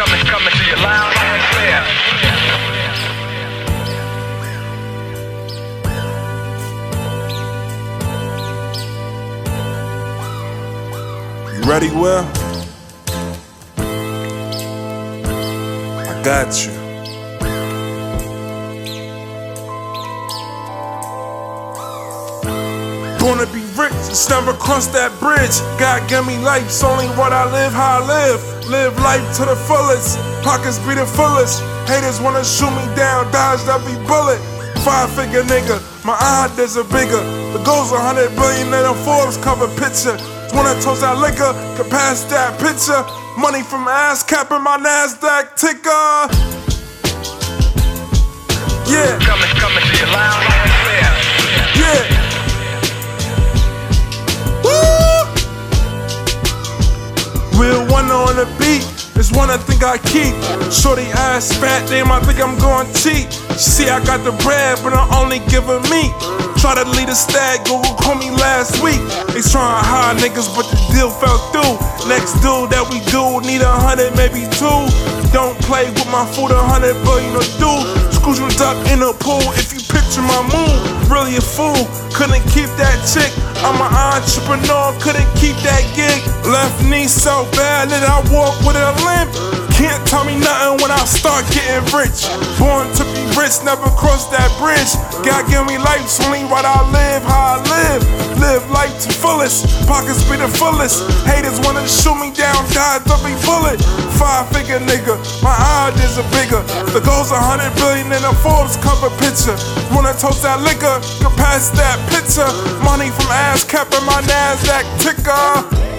coming, coming to you loud and clear. Ready, Will? I got you. Gonna be rich, just never cross that bridge. God give me life, it's only what I live, how I live. Live life to the fullest, pockets be the fullest. Haters wanna shoot me down, dodge every bullet. Five figure nigga, my ideas are bigger. The goal's a hundred billion in a Forbes cover picture. Wanna toast that liquor, can pass that picture. Money from ass capping my NASDAQ ticker. Yeah, Coming, coming to you loud on the beat. This one I think I keep. Shorty ass fat, damn, I think I'm going cheat. See I got the bread, but I'm only giving meat. Try to lead a stag, Google call me last week. They trying to hire niggas, but the deal fell through. Next dude that we do need a hundred, maybe two. Don't play with my food, a hundred billion or do. Screws you duck in a pool if you picture my mood. Really a fool, couldn't keep that chick. I'm an entrepreneur, couldn't keep that gig. Left knee so bad that I walk with a limp. Can't tell me nothing when I start getting rich. Born to be rich, never cross that bridge. God give me life, only how I live. Life to fullest, pockets be the fullest. Haters wanna shoot me down, die every bullet. Five figure nigga, my ideas are bigger. The goal's a hundred billion in a Forbes cover picture. Wanna toast that liquor, can pass that picture. Money from ass cap capping my NASDAQ ticker.